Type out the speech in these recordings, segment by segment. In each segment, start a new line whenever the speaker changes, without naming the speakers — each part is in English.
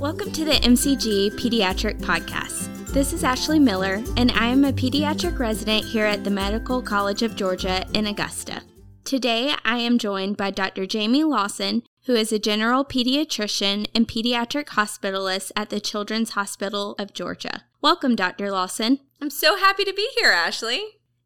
Welcome to the MCG Pediatric Podcast. This is Ashley Miller, and I am a pediatric resident here at the Medical College of Georgia in Augusta. Today, I am joined by Dr. Jamie Lawson, who is a general pediatrician and pediatric hospitalist at the Children's Hospital of Georgia. Welcome, Dr. Lawson.
I'm so happy to be here, Ashley.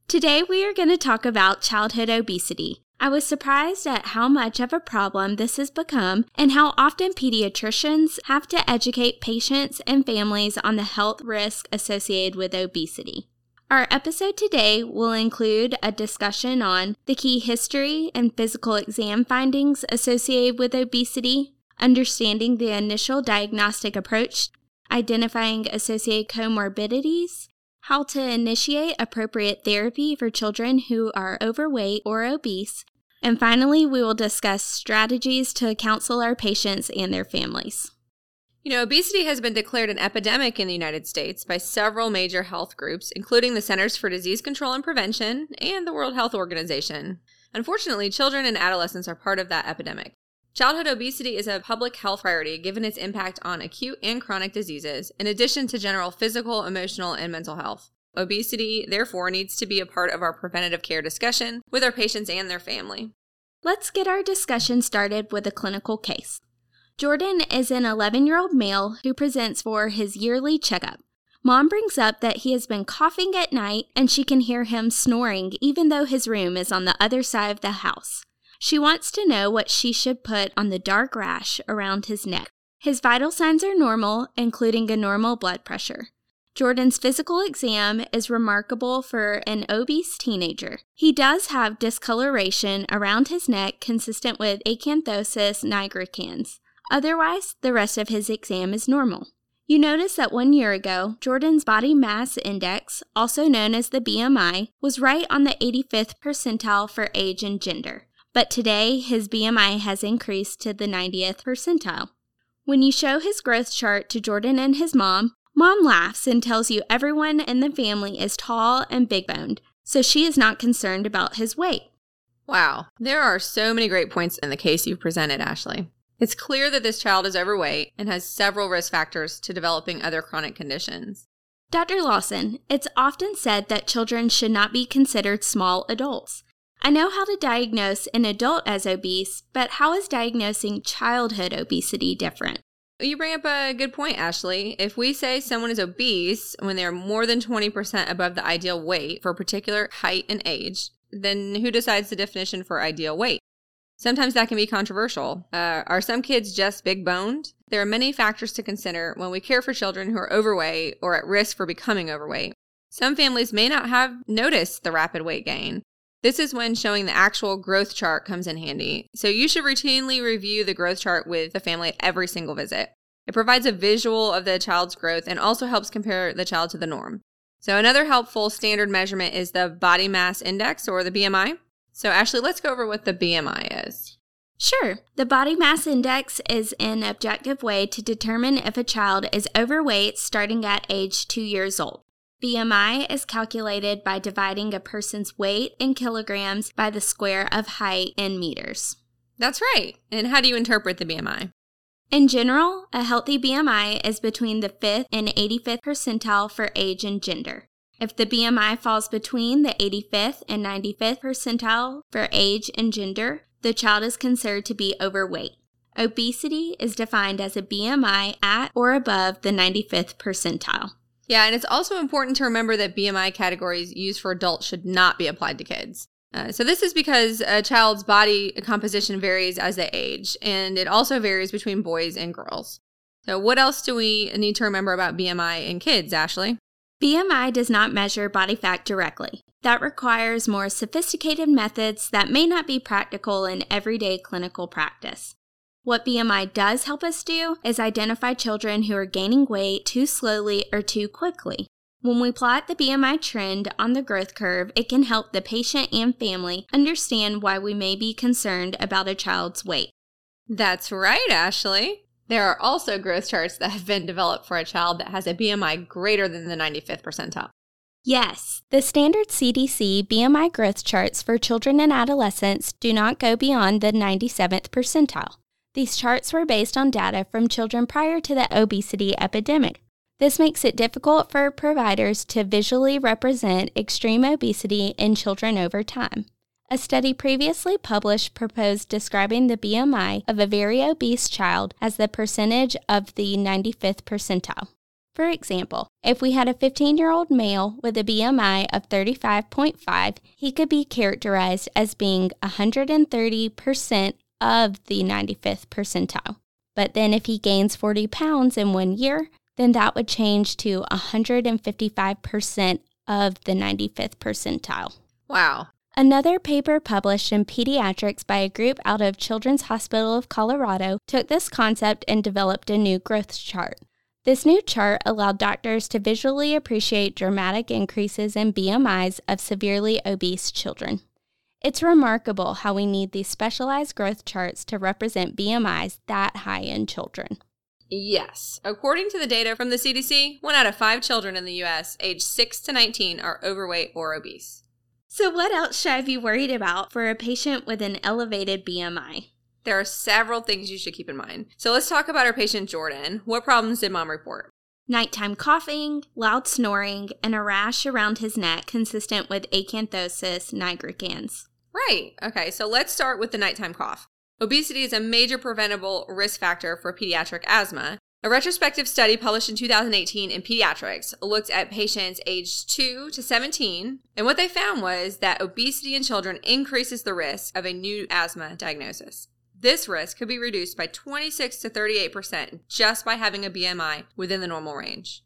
Today, we are going to talk about childhood obesity. I was surprised at how much of a problem this has become and how often pediatricians have to educate patients and families on the health risk associated with obesity. Our episode today will include a discussion on the key history and physical exam findings associated with obesity, understanding the initial diagnostic approach, identifying associated comorbidities, how to initiate appropriate therapy for children who are overweight or obese, and finally, we will discuss strategies to counsel our patients and their families.
You know, obesity has been declared an epidemic in the United States by several major health groups, including the Centers for Disease Control and Prevention and the World Health Organization. Unfortunately, children and adolescents are part of that epidemic. Childhood obesity is a public health priority given its impact on acute and chronic diseases, in addition to general physical, emotional, and mental health. Obesity, therefore, needs to be a part of our preventative care discussion with our patients and their family.
Let's get our discussion started with a clinical case. Jordan is an 11 year old male who presents for his yearly checkup. Mom brings up that he has been coughing at night and she can hear him snoring even though his room is on the other side of the house. She wants to know what she should put on the dark rash around his neck. His vital signs are normal, including a normal blood pressure. Jordan's physical exam is remarkable for an obese teenager. He does have discoloration around his neck consistent with acanthosis nigricans. Otherwise, the rest of his exam is normal. You notice that one year ago, Jordan's body mass index, also known as the BMI, was right on the 85th percentile for age and gender. But today, his BMI has increased to the 90th percentile. When you show his growth chart to Jordan and his mom, Mom laughs and tells you everyone in the family is tall and big boned, so she is not concerned about his weight.
Wow, there are so many great points in the case you've presented, Ashley. It's clear that this child is overweight and has several risk factors to developing other chronic conditions.
Dr. Lawson, it's often said that children should not be considered small adults. I know how to diagnose an adult as obese, but how is diagnosing childhood obesity different?
You bring up a good point, Ashley. If we say someone is obese when they're more than 20% above the ideal weight for a particular height and age, then who decides the definition for ideal weight? Sometimes that can be controversial. Uh, are some kids just big boned? There are many factors to consider when we care for children who are overweight or at risk for becoming overweight. Some families may not have noticed the rapid weight gain, this is when showing the actual growth chart comes in handy. So you should routinely review the growth chart with the family at every single visit. It provides a visual of the child's growth and also helps compare the child to the norm. So another helpful standard measurement is the body mass index or the BMI. So Ashley, let's go over what the BMI is.
Sure. The body mass index is an objective way to determine if a child is overweight starting at age 2 years old. BMI is calculated by dividing a person's weight in kilograms by the square of height in meters.
That's right. And how do you interpret the BMI?
In general, a healthy BMI is between the 5th and 85th percentile for age and gender. If the BMI falls between the 85th and 95th percentile for age and gender, the child is considered to be overweight. Obesity is defined as a BMI at or above the 95th percentile.
Yeah, and it's also important to remember that BMI categories used for adults should not be applied to kids. Uh, so, this is because a child's body composition varies as they age, and it also varies between boys and girls. So, what else do we need to remember about BMI in kids, Ashley?
BMI does not measure body fat directly. That requires more sophisticated methods that may not be practical in everyday clinical practice. What BMI does help us do is identify children who are gaining weight too slowly or too quickly. When we plot the BMI trend on the growth curve, it can help the patient and family understand why we may be concerned about a child's weight.
That's right, Ashley. There are also growth charts that have been developed for a child that has a BMI greater than the 95th percentile.
Yes, the standard CDC BMI growth charts for children and adolescents do not go beyond the 97th percentile. These charts were based on data from children prior to the obesity epidemic. This makes it difficult for providers to visually represent extreme obesity in children over time. A study previously published proposed describing the BMI of a very obese child as the percentage of the 95th percentile. For example, if we had a 15 year old male with a BMI of 35.5, he could be characterized as being 130% of the 95th percentile. But then if he gains 40 pounds in one year, then that would change to 155% of the 95th percentile.
Wow.
Another paper published in Pediatrics by a group out of Children's Hospital of Colorado took this concept and developed a new growth chart. This new chart allowed doctors to visually appreciate dramatic increases in BMIs of severely obese children. It's remarkable how we need these specialized growth charts to represent BMIs that high in children.
Yes. According to the data from the CDC, one out of five children in the U.S. aged 6 to 19 are overweight or obese.
So, what else should I be worried about for a patient with an elevated BMI?
There are several things you should keep in mind. So, let's talk about our patient Jordan. What problems did mom report?
Nighttime coughing, loud snoring, and a rash around his neck consistent with acanthosis nigricans.
Right. Okay, so let's start with the nighttime cough. Obesity is a major preventable risk factor for pediatric asthma, a retrospective study published in 2018 in Pediatrics looked at patients aged 2 to 17, and what they found was that obesity in children increases the risk of a new asthma diagnosis. This risk could be reduced by 26 to 38% just by having a BMI within the normal range.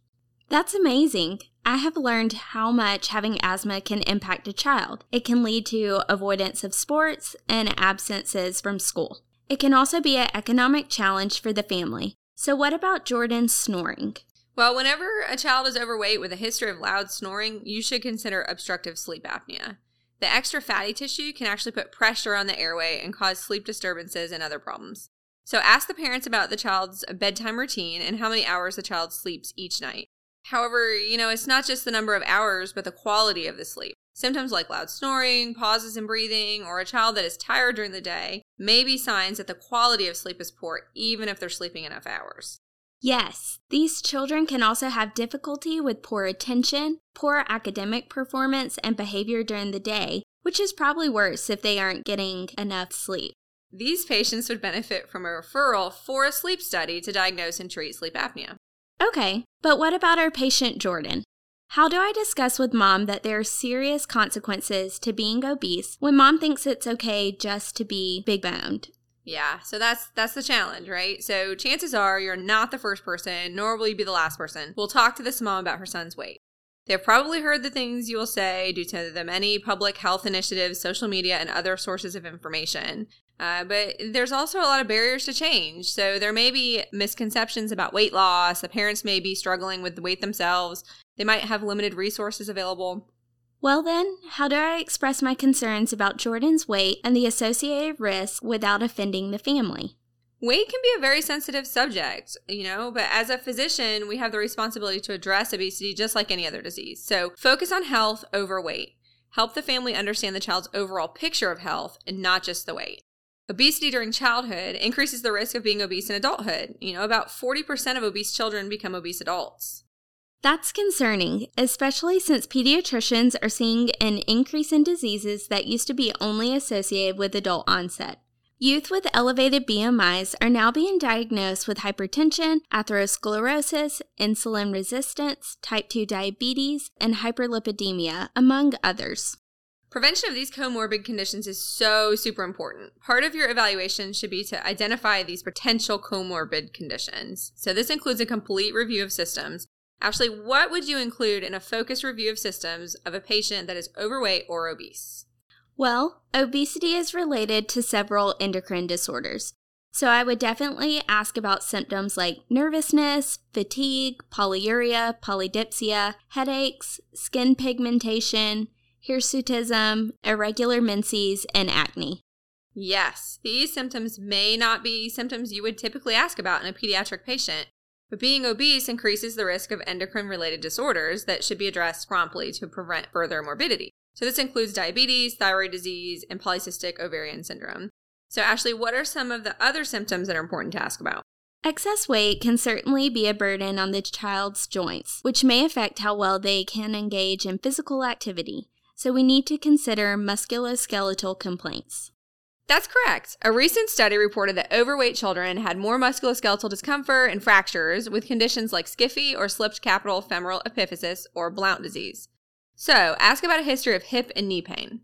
That's amazing. I have learned how much having asthma can impact a child. It can lead to avoidance of sports and absences from school. It can also be an economic challenge for the family. So, what about Jordan's snoring?
Well, whenever a child is overweight with a history of loud snoring, you should consider obstructive sleep apnea. The extra fatty tissue can actually put pressure on the airway and cause sleep disturbances and other problems. So, ask the parents about the child's bedtime routine and how many hours the child sleeps each night. However, you know, it's not just the number of hours, but the quality of the sleep. Symptoms like loud snoring, pauses in breathing, or a child that is tired during the day may be signs that the quality of sleep is poor, even if they're sleeping enough hours.
Yes, these children can also have difficulty with poor attention, poor academic performance, and behavior during the day, which is probably worse if they aren't getting enough sleep.
These patients would benefit from a referral for a sleep study to diagnose and treat sleep apnea.
Okay, but what about our patient Jordan? How do I discuss with mom that there are serious consequences to being obese when mom thinks it's okay just to be big boned?
Yeah, so that's that's the challenge, right? So chances are you're not the first person, nor will you be the last person. We'll talk to this mom about her son's weight. They've probably heard the things you will say due to the many public health initiatives, social media, and other sources of information. Uh, but there's also a lot of barriers to change. So there may be misconceptions about weight loss. The parents may be struggling with the weight themselves. They might have limited resources available.
Well, then, how do I express my concerns about Jordan's weight and the associated risks without offending the family?
Weight can be a very sensitive subject, you know, but as a physician, we have the responsibility to address obesity just like any other disease. So focus on health over weight. Help the family understand the child's overall picture of health and not just the weight. Obesity during childhood increases the risk of being obese in adulthood. You know, about 40% of obese children become obese adults.
That's concerning, especially since pediatricians are seeing an increase in diseases that used to be only associated with adult onset. Youth with elevated BMIs are now being diagnosed with hypertension, atherosclerosis, insulin resistance, type 2 diabetes, and hyperlipidemia, among others.
Prevention of these comorbid conditions is so super important. Part of your evaluation should be to identify these potential comorbid conditions. So, this includes a complete review of systems. Ashley, what would you include in a focused review of systems of a patient that is overweight or obese?
Well, obesity is related to several endocrine disorders. So I would definitely ask about symptoms like nervousness, fatigue, polyuria, polydipsia, headaches, skin pigmentation, hirsutism, irregular menses, and acne.
Yes, these symptoms may not be symptoms you would typically ask about in a pediatric patient, but being obese increases the risk of endocrine related disorders that should be addressed promptly to prevent further morbidity. So, this includes diabetes, thyroid disease, and polycystic ovarian syndrome. So, Ashley, what are some of the other symptoms that are important to ask about?
Excess weight can certainly be a burden on the child's joints, which may affect how well they can engage in physical activity. So, we need to consider musculoskeletal complaints.
That's correct. A recent study reported that overweight children had more musculoskeletal discomfort and fractures with conditions like skiffy or slipped capital femoral epiphysis or Blount disease. So, ask about a history of hip and knee pain.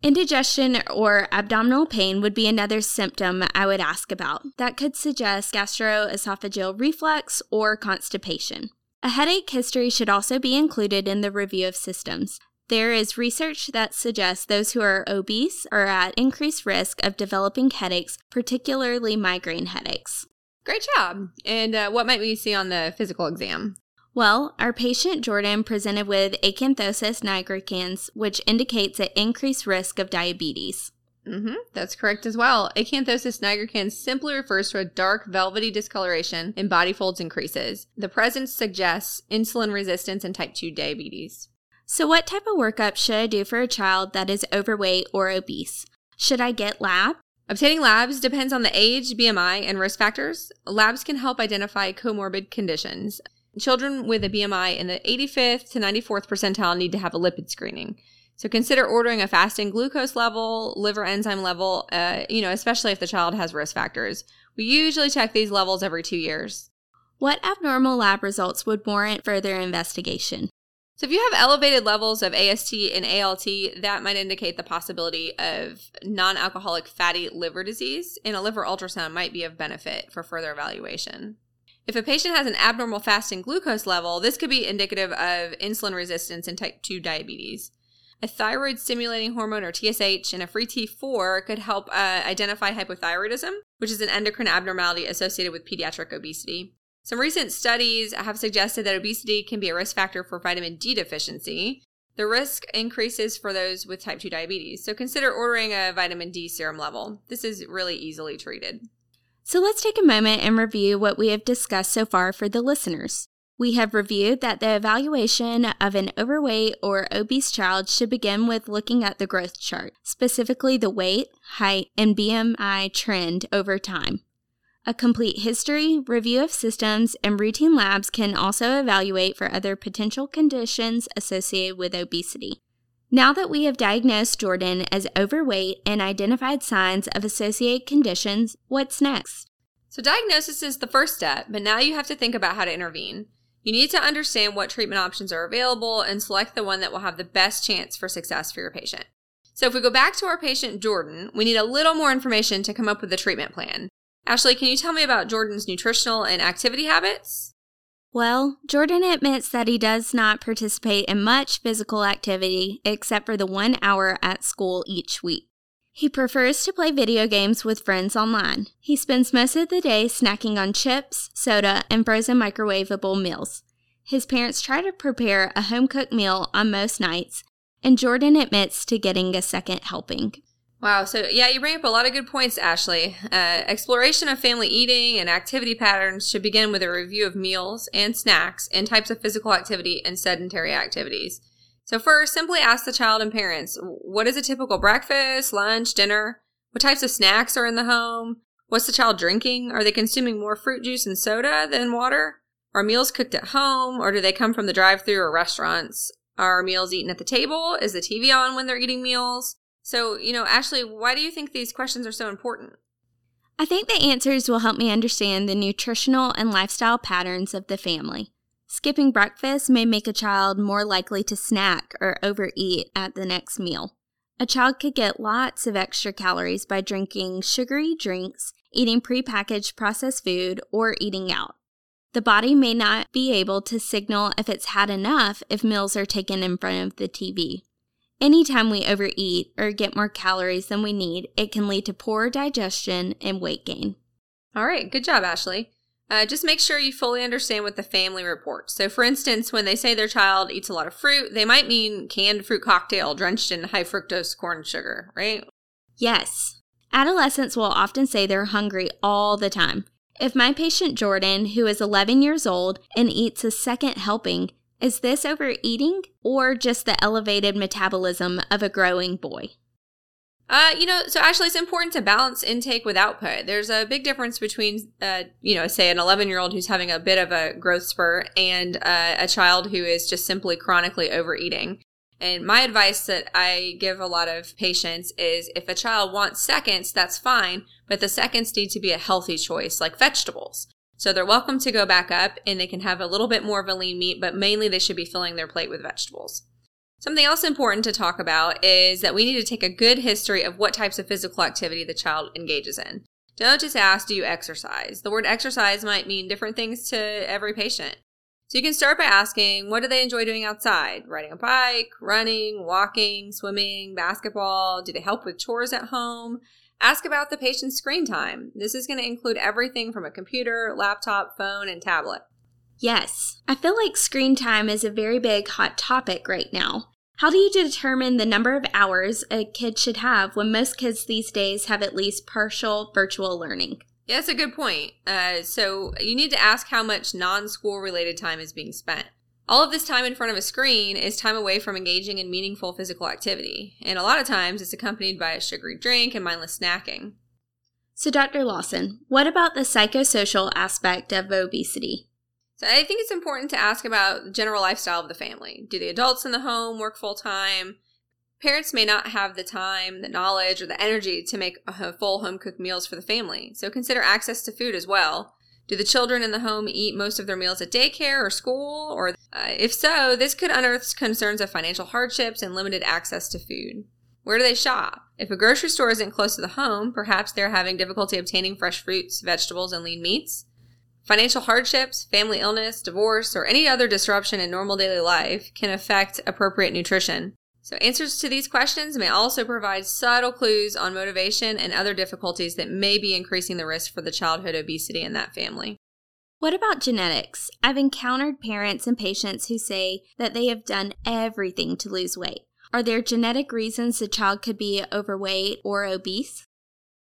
Indigestion or abdominal pain would be another symptom I would ask about. That could suggest gastroesophageal reflux or constipation. A headache history should also be included in the review of systems. There is research that suggests those who are obese are at increased risk of developing headaches, particularly migraine headaches.
Great job. And uh, what might we see on the physical exam?
Well, our patient Jordan presented with acanthosis nigricans, which indicates an increased risk of diabetes.
Mm-hmm, that's correct as well. Acanthosis nigricans simply refers to a dark, velvety discoloration in body folds and creases. The presence suggests insulin resistance and type 2 diabetes.
So, what type of workup should I do for a child that is overweight or obese? Should I get lab?
Obtaining labs depends on the age, BMI, and risk factors. Labs can help identify comorbid conditions. Children with a BMI in the 85th to 94th percentile need to have a lipid screening. So consider ordering a fasting glucose level, liver enzyme level, uh, you know, especially if the child has risk factors. We usually check these levels every two years.
What abnormal lab results would warrant further investigation?
So, if you have elevated levels of AST and ALT, that might indicate the possibility of non alcoholic fatty liver disease, and a liver ultrasound might be of benefit for further evaluation. If a patient has an abnormal fasting glucose level, this could be indicative of insulin resistance and type 2 diabetes. A thyroid stimulating hormone or TSH and a free T4 could help uh, identify hypothyroidism, which is an endocrine abnormality associated with pediatric obesity. Some recent studies have suggested that obesity can be a risk factor for vitamin D deficiency. The risk increases for those with type 2 diabetes, so consider ordering a vitamin D serum level. This is really easily treated.
So let's take a moment and review what we have discussed so far for the listeners. We have reviewed that the evaluation of an overweight or obese child should begin with looking at the growth chart, specifically the weight, height, and BMI trend over time. A complete history, review of systems, and routine labs can also evaluate for other potential conditions associated with obesity. Now that we have diagnosed Jordan as overweight and identified signs of associated conditions, what's next?
So, diagnosis is the first step, but now you have to think about how to intervene. You need to understand what treatment options are available and select the one that will have the best chance for success for your patient. So, if we go back to our patient Jordan, we need a little more information to come up with a treatment plan. Ashley, can you tell me about Jordan's nutritional and activity habits?
Well, Jordan admits that he does not participate in much physical activity except for the one hour at school each week. He prefers to play video games with friends online. He spends most of the day snacking on chips, soda, and frozen microwavable meals. His parents try to prepare a home cooked meal on most nights, and Jordan admits to getting a second helping.
Wow. So, yeah, you bring up a lot of good points, Ashley. Uh, exploration of family eating and activity patterns should begin with a review of meals and snacks and types of physical activity and sedentary activities. So, first, simply ask the child and parents what is a typical breakfast, lunch, dinner? What types of snacks are in the home? What's the child drinking? Are they consuming more fruit juice and soda than water? Are meals cooked at home or do they come from the drive through or restaurants? Are meals eaten at the table? Is the TV on when they're eating meals? So, you know, Ashley, why do you think these questions are so important?
I think the answers will help me understand the nutritional and lifestyle patterns of the family. Skipping breakfast may make a child more likely to snack or overeat at the next meal. A child could get lots of extra calories by drinking sugary drinks, eating prepackaged processed food, or eating out. The body may not be able to signal if it's had enough if meals are taken in front of the TV. Anytime we overeat or get more calories than we need, it can lead to poor digestion and weight gain.
All right, good job, Ashley. Uh, just make sure you fully understand what the family reports. So, for instance, when they say their child eats a lot of fruit, they might mean canned fruit cocktail drenched in high fructose corn sugar, right?
Yes. Adolescents will often say they're hungry all the time. If my patient Jordan, who is 11 years old and eats a second helping, is this overeating or just the elevated metabolism of a growing boy?
Uh, you know, so actually, it's important to balance intake with output. There's a big difference between, uh, you know, say an 11 year old who's having a bit of a growth spurt and uh, a child who is just simply chronically overeating. And my advice that I give a lot of patients is if a child wants seconds, that's fine, but the seconds need to be a healthy choice, like vegetables. So they're welcome to go back up and they can have a little bit more of a lean meat, but mainly they should be filling their plate with vegetables. Something else important to talk about is that we need to take a good history of what types of physical activity the child engages in. Don't just ask, do you exercise? The word exercise might mean different things to every patient. So you can start by asking, what do they enjoy doing outside? Riding a bike, running, walking, swimming, basketball? Do they help with chores at home? Ask about the patient's screen time. This is going to include everything from a computer, laptop, phone, and tablet.
Yes, I feel like screen time is a very big hot topic right now. How do you determine the number of hours a kid should have when most kids these days have at least partial virtual learning?
Yeah, that's a good point. Uh, so you need to ask how much non school related time is being spent. All of this time in front of a screen is time away from engaging in meaningful physical activity, and a lot of times it's accompanied by a sugary drink and mindless snacking.
So, Dr. Lawson, what about the psychosocial aspect of obesity?
So I think it's important to ask about the general lifestyle of the family. Do the adults in the home work full time? Parents may not have the time, the knowledge, or the energy to make full home cooked meals for the family. So consider access to food as well. Do the children in the home eat most of their meals at daycare or school? Or uh, if so, this could unearth concerns of financial hardships and limited access to food. Where do they shop? If a grocery store isn't close to the home, perhaps they're having difficulty obtaining fresh fruits, vegetables, and lean meats. Financial hardships, family illness, divorce, or any other disruption in normal daily life can affect appropriate nutrition. So, answers to these questions may also provide subtle clues on motivation and other difficulties that may be increasing the risk for the childhood obesity in that family.
What about genetics? I've encountered parents and patients who say that they have done everything to lose weight. Are there genetic reasons the child could be overweight or obese?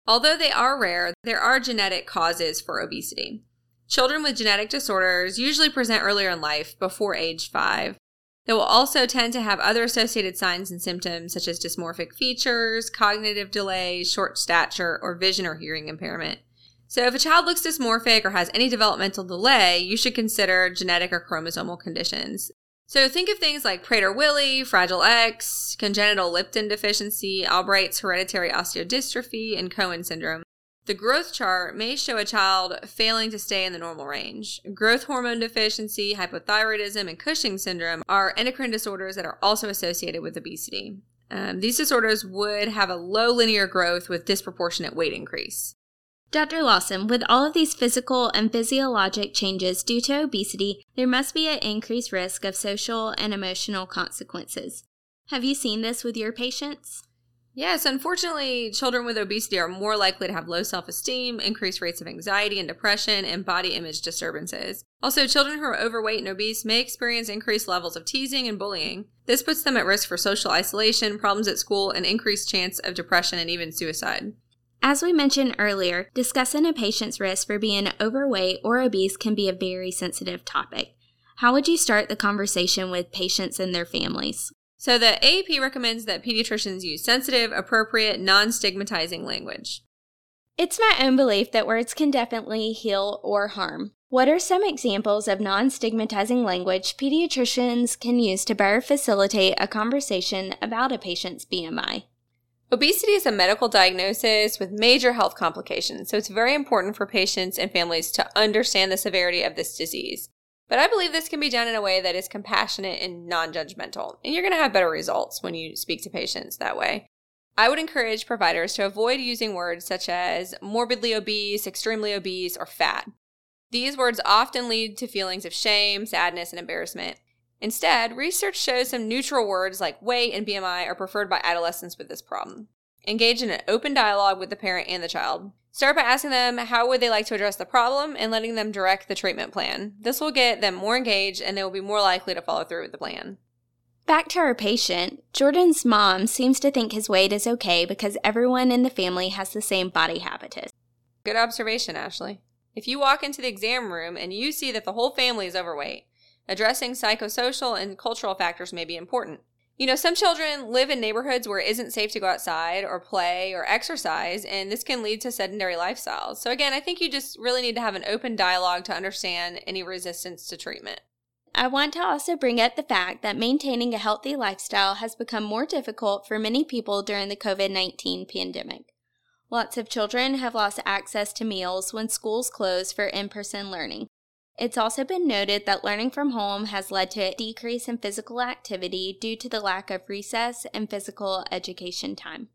Although they are rare, there are genetic causes for obesity. Children with genetic disorders usually present earlier in life, before age 5. They will also tend to have other associated signs and symptoms such as dysmorphic features, cognitive delay, short stature, or vision or hearing impairment. So, if a child looks dysmorphic or has any developmental delay, you should consider genetic or chromosomal conditions. So, think of things like Prader-Willi, Fragile X, congenital leptin deficiency, Albright's hereditary osteodystrophy, and Cohen syndrome. The growth chart may show a child failing to stay in the normal range. Growth hormone deficiency, hypothyroidism, and Cushing syndrome are endocrine disorders that are also associated with obesity. Um, these disorders would have a low linear growth with disproportionate weight increase.
Dr. Lawson, with all of these physical and physiologic changes due to obesity, there must be an increased risk of social and emotional consequences. Have you seen this with your patients?
Yes, unfortunately, children with obesity are more likely to have low self esteem, increased rates of anxiety and depression, and body image disturbances. Also, children who are overweight and obese may experience increased levels of teasing and bullying. This puts them at risk for social isolation, problems at school, and increased chance of depression and even suicide.
As we mentioned earlier, discussing a patient's risk for being overweight or obese can be a very sensitive topic. How would you start the conversation with patients and their families?
So the AAP recommends that pediatricians use sensitive, appropriate, non stigmatizing language.
It's my own belief that words can definitely heal or harm. What are some examples of non stigmatizing language pediatricians can use to better facilitate a conversation about a patient's BMI?
Obesity is a medical diagnosis with major health complications, so it's very important for patients and families to understand the severity of this disease. But I believe this can be done in a way that is compassionate and non judgmental. And you're going to have better results when you speak to patients that way. I would encourage providers to avoid using words such as morbidly obese, extremely obese, or fat. These words often lead to feelings of shame, sadness, and embarrassment. Instead, research shows some neutral words like weight and BMI are preferred by adolescents with this problem. Engage in an open dialogue with the parent and the child. Start by asking them how would they like to address the problem and letting them direct the treatment plan. This will get them more engaged and they will be more likely to follow through with the plan.
Back to our patient, Jordan's mom seems to think his weight is okay because everyone in the family has the same body habitus.
Good observation, Ashley. If you walk into the exam room and you see that the whole family is overweight, addressing psychosocial and cultural factors may be important. You know, some children live in neighborhoods where it isn't safe to go outside or play or exercise, and this can lead to sedentary lifestyles. So, again, I think you just really need to have an open dialogue to understand any resistance to treatment.
I want to also bring up the fact that maintaining a healthy lifestyle has become more difficult for many people during the COVID 19 pandemic. Lots of children have lost access to meals when schools close for in person learning. It's also been noted that learning from home has led to a decrease in physical activity due to the lack of recess and physical education time.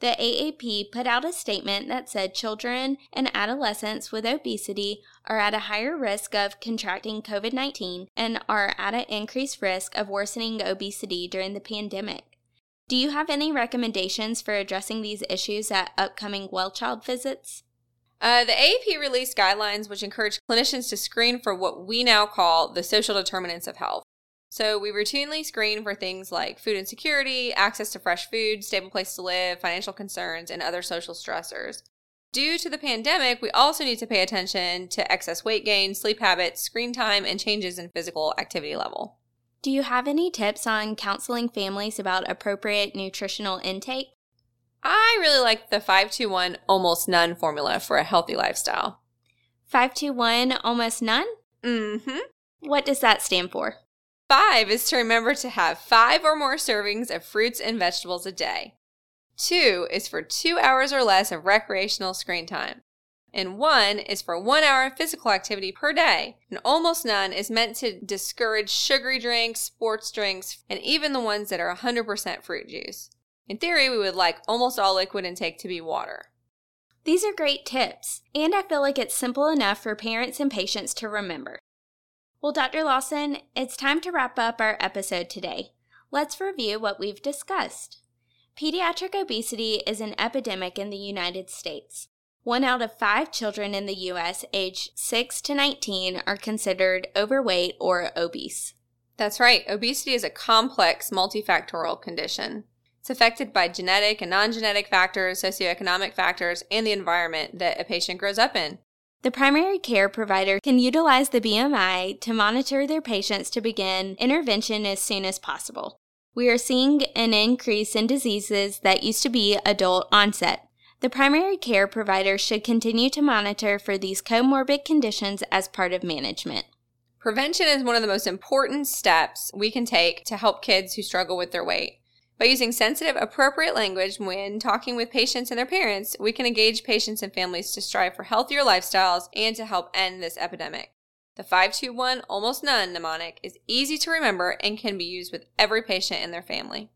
The AAP put out a statement that said children and adolescents with obesity are at a higher risk of contracting COVID 19 and are at an increased risk of worsening obesity during the pandemic. Do you have any recommendations for addressing these issues at upcoming well child visits?
Uh, the AAP released guidelines which encourage clinicians to screen for what we now call the social determinants of health. So we routinely screen for things like food insecurity, access to fresh food, stable place to live, financial concerns, and other social stressors. Due to the pandemic, we also need to pay attention to excess weight gain, sleep habits, screen time, and changes in physical activity level.
Do you have any tips on counseling families about appropriate nutritional intake?
I really like the 521 almost none formula for a healthy lifestyle.
521 almost none?
Mm hmm.
What does that stand for?
Five is to remember to have five or more servings of fruits and vegetables a day. Two is for two hours or less of recreational screen time. And one is for one hour of physical activity per day. And almost none is meant to discourage sugary drinks, sports drinks, and even the ones that are 100% fruit juice. In theory, we would like almost all liquid intake to be water.
These are great tips, and I feel like it's simple enough for parents and patients to remember. Well, Dr. Lawson, it's time to wrap up our episode today. Let's review what we've discussed. Pediatric obesity is an epidemic in the United States. One out of five children in the U.S. aged 6 to 19 are considered overweight or obese.
That's right. Obesity is a complex multifactorial condition. It's affected by genetic and non genetic factors, socioeconomic factors, and the environment that a patient grows up in.
The primary care provider can utilize the BMI to monitor their patients to begin intervention as soon as possible. We are seeing an increase in diseases that used to be adult onset. The primary care provider should continue to monitor for these comorbid conditions as part of management.
Prevention is one of the most important steps we can take to help kids who struggle with their weight. By using sensitive, appropriate language when talking with patients and their parents, we can engage patients and families to strive for healthier lifestyles and to help end this epidemic. The 521 almost none mnemonic is easy to remember and can be used with every patient and their family.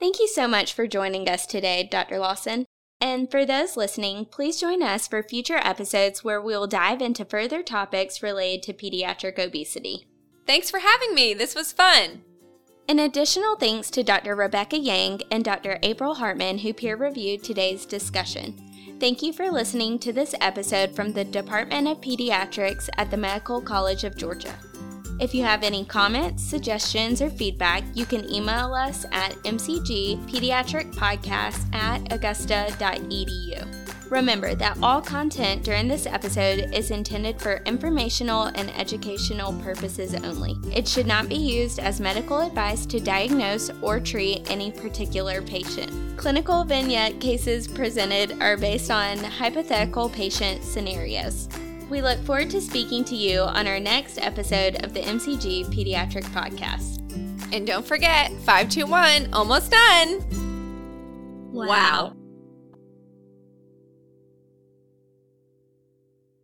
Thank you so much for joining us today, Dr. Lawson. And for those listening, please join us for future episodes where we will dive into further topics related to pediatric obesity.
Thanks for having me. This was fun.
An additional thanks to Dr. Rebecca Yang and Dr. April Hartman, who peer reviewed today's discussion. Thank you for listening to this episode from the Department of Pediatrics at the Medical College of Georgia. If you have any comments, suggestions, or feedback, you can email us at mcgpediatricpodcast at augusta.edu. Remember that all content during this episode is intended for informational and educational purposes only. It should not be used as medical advice to diagnose or treat any particular patient. Clinical vignette cases presented are based on hypothetical patient scenarios. We look forward to speaking to you on our next episode of the MCG Pediatric Podcast.
And don't forget 521, almost done.
wow. wow.